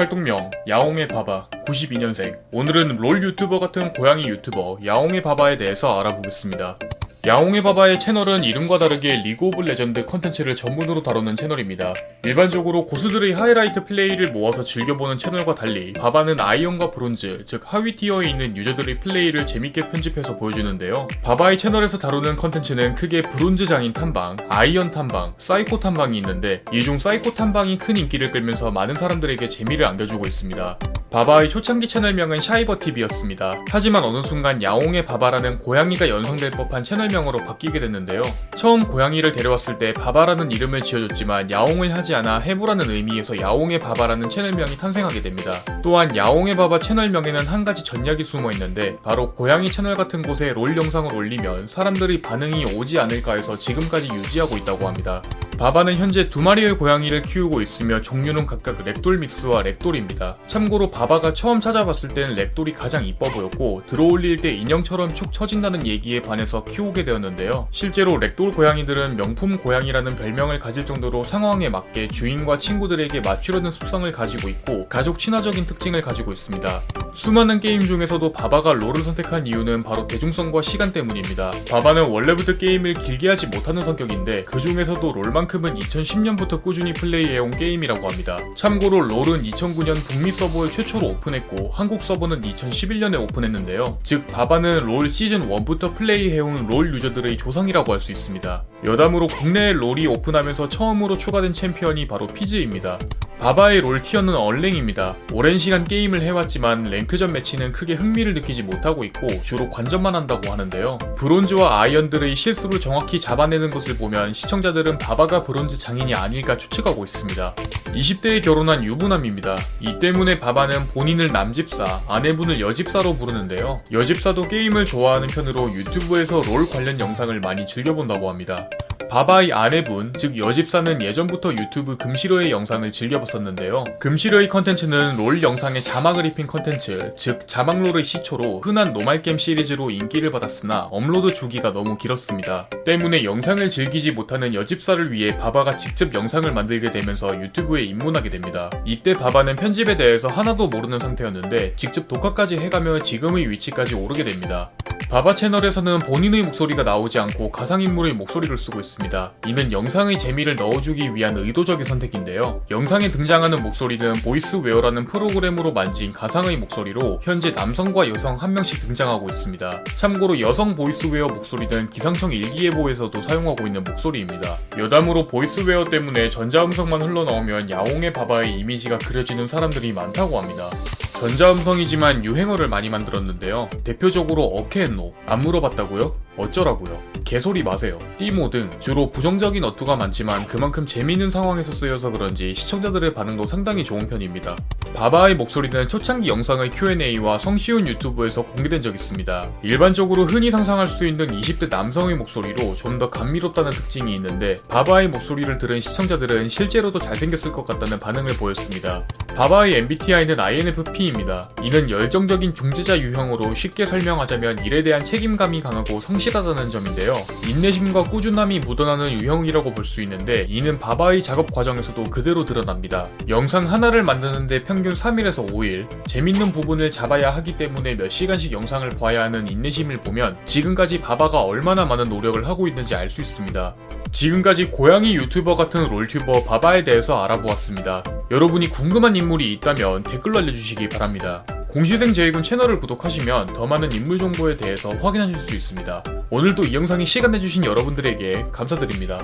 활동명 야옹해 바바 92년생 오늘은 롤 유튜버 같은 고양이 유튜버 야옹해 바바에 대해서 알아보겠습니다. 야옹해 바바의 채널은 이름과 다르게 리그 오브 레전드 컨텐츠를 전문으로 다루는 채널입니다. 일반적으로 고수들의 하이라이트 플레이를 모아서 즐겨보는 채널과 달리 바바는 아이언과 브론즈, 즉 하위 티어에 있는 유저들의 플레이를 재밌게 편집해서 보여주는데요. 바바의 채널에서 다루는 컨텐츠는 크게 브론즈 장인 탐방, 아이언 탐방, 사이코 탐방이 있는데 이 중 사이코 탐방이 큰 인기를 끌면서 많은 사람들에게 재미를 안겨주고 있습니다. 바바의 초창기 채널명은 샤이버TV였습니다. 하지만 어느 순간 야옹해 바바라는 고양이가 연상될 법한 채널명으로 바뀌게 됐는데요. 처음 고양이를 데려왔을 때 바바라는 이름을 지어줬지만 야옹을 하지 않아 해 봐라는 의미에서 야옹해 바바라는 채널명이 탄생하게 됩니다. 또한 야옹해 바바 채널명에는 한 가지 전략이 숨어 있는데 바로 고양이 채널 같은 곳에 롤 영상을 올리면 사람들의 반응이 오지 않을까 해서 지금까지 유지하고 있다고 합니다. 바바는 현재 두 마리의 고양이를 키우고 있으며 종류는 각각 렉돌 믹스와 렉돌입니다. 참고로 바바가 처음 찾아봤을 때는 렉돌이 가장 이뻐 보였고 들어올릴 때 인형처럼 축 처진다는 얘기에 반해서 키우게 되었는데요. 실제로 렉돌 고양이들은 명품 고양이라는 별명을 가질 정도로 상황에 맞게 주인과 친구들에게 맞추려는 습성을 가지고 있고 가족 친화적인 특징을 가지고 있습니다. 수많은 게임 중에서도 바바가 롤을 선택한 이유는 바로 대중성과 시간 때문입니다. 바바는 원래부터 게임을 길게 하지 못하는 성격인데 그 중에서도 롤만큼은 2010년부터 꾸준히 플레이해온 게임이라고 합니다. 참고로 롤은 2009년 북미 서버에 최초로 오픈했고 한국 서버는 2011년에 오픈했는데요. 즉 바바는 롤 시즌 1부터 플레이해온 롤 유저들의 조상이라고 할 수 있습니다. 여담으로 국내에 롤이 오픈하면서 처음으로 추가된 챔피언이 바로 피즈입니다. 바바의 롤 티어는 얼랭입니다. 오랜 시간 게임을 해왔지만 랭크전 매치는 크게 흥미를 느끼지 못하고 있고 주로 관전만 한다고 하는데요. 브론즈와 아이언들의 실수를 정확히 잡아내는 것을 보면 시청자들은 바바가 브론즈 장인이 아닐까 추측하고 있습니다. 20대에 결혼한 유부남입니다. 이 때문에 바바는 본인을 남집사, 아내분을 여집사로 부르는데요. 여집사도 게임을 좋아하는 편으로 유튜브에서 롤 관련 영상을 많이 즐겨본다고 합니다. 바바의 아내분, 즉 여집사는 예전부터 유튜브 금시로의 영상을 즐겨봤었는데요. 금시로의 컨텐츠는 롤 영상에 자막을 입힌 컨텐츠, 즉 자막롤의 시초로 흔한 노말겜 시리즈로 인기를 받았으나 업로드 주기가 너무 길었습니다. 때문에 영상을 즐기지 못하는 여집사를 위해 바바가 직접 영상을 만들게 되면서 유튜브에 입문하게 됩니다. 이때 바바는 편집에 대해서 하나도 모르는 상태였는데 직접 독학까지 해가며 지금의 위치까지 오르게 됩니다. 바바 채널에서는 본인의 목소리가 나오지 않고 가상인물의 목소리를 쓰고 있습니다. 이는 영상의 재미를 넣어주기 위한 의도적인 선택인데요. 영상에 등장하는 목소리는 보이스웨어라는 프로그램으로 만든 가상의 목소리로 현재 남성과 여성 한 명씩 등장하고 있습니다. 참고로 여성 보이스웨어 목소리는 기상청 일기예보에서도 사용하고 있는 목소리입니다. 여담으로 보이스웨어 때문에 전자음성만 흘러나오면 야옹해 바바의 이미지가 그려지는 사람들이 많다고 합니다. 전자음성이지만 유행어를 많이 만들었는데요. 대표적으로 어케앤노. 안 물어봤다고요? 어쩌라고요? 개소리 마세요. 띠모 등 주로 부정적인 어투가 많지만 그만큼 재미있는 상황에서 쓰여서 그런지 시청자들의 반응도 상당히 좋은 편입니다. 바바의 목소리는 초창기 영상의 Q&A와 성시훈 유튜브에서 공개된 적 있습니다. 일반적으로 흔히 상상할 수 있는 20대 남성의 목소리로 좀 더 감미롭다는 특징이 있는데 바바의 목소리를 들은 시청자들은 실제로도 잘생겼을 것 같다는 반응을 보였습니다. 바바의 MBTI는 INFP입니다. 이는 열정적인 중재자 유형으로 쉽게 설명하자면 일에 대한 책임감이 강하고 성실 하다는 점인데요. 인내심과 꾸준함이 묻어나는 유형이라고 볼 수 있는데 이는 바바의 작업 과정에서도 그대로 드러납니다. 영상 하나를 만드는데 평균 3일에서 5일, 재밌는 부분을 잡아야 하기 때문에 몇 시간씩 영상을 봐야 하는 인내심을 보면 지금까지 바바가 얼마나 많은 노력을 하고 있는지 알 수 있습니다. 지금까지 고양이 유튜버 같은 롤튜버 바바에 대해서 알아보았습니다. 여러분이 궁금한 인물이 있다면 댓글로 알려주시기 바랍니다. 공시생 제이군 채널을 구독하시면 더 많은 인물 정보에 대해서 확인하실 수 있습니다. 오늘도 이 영상에 시간 내주신 여러분들에게 감사드립니다.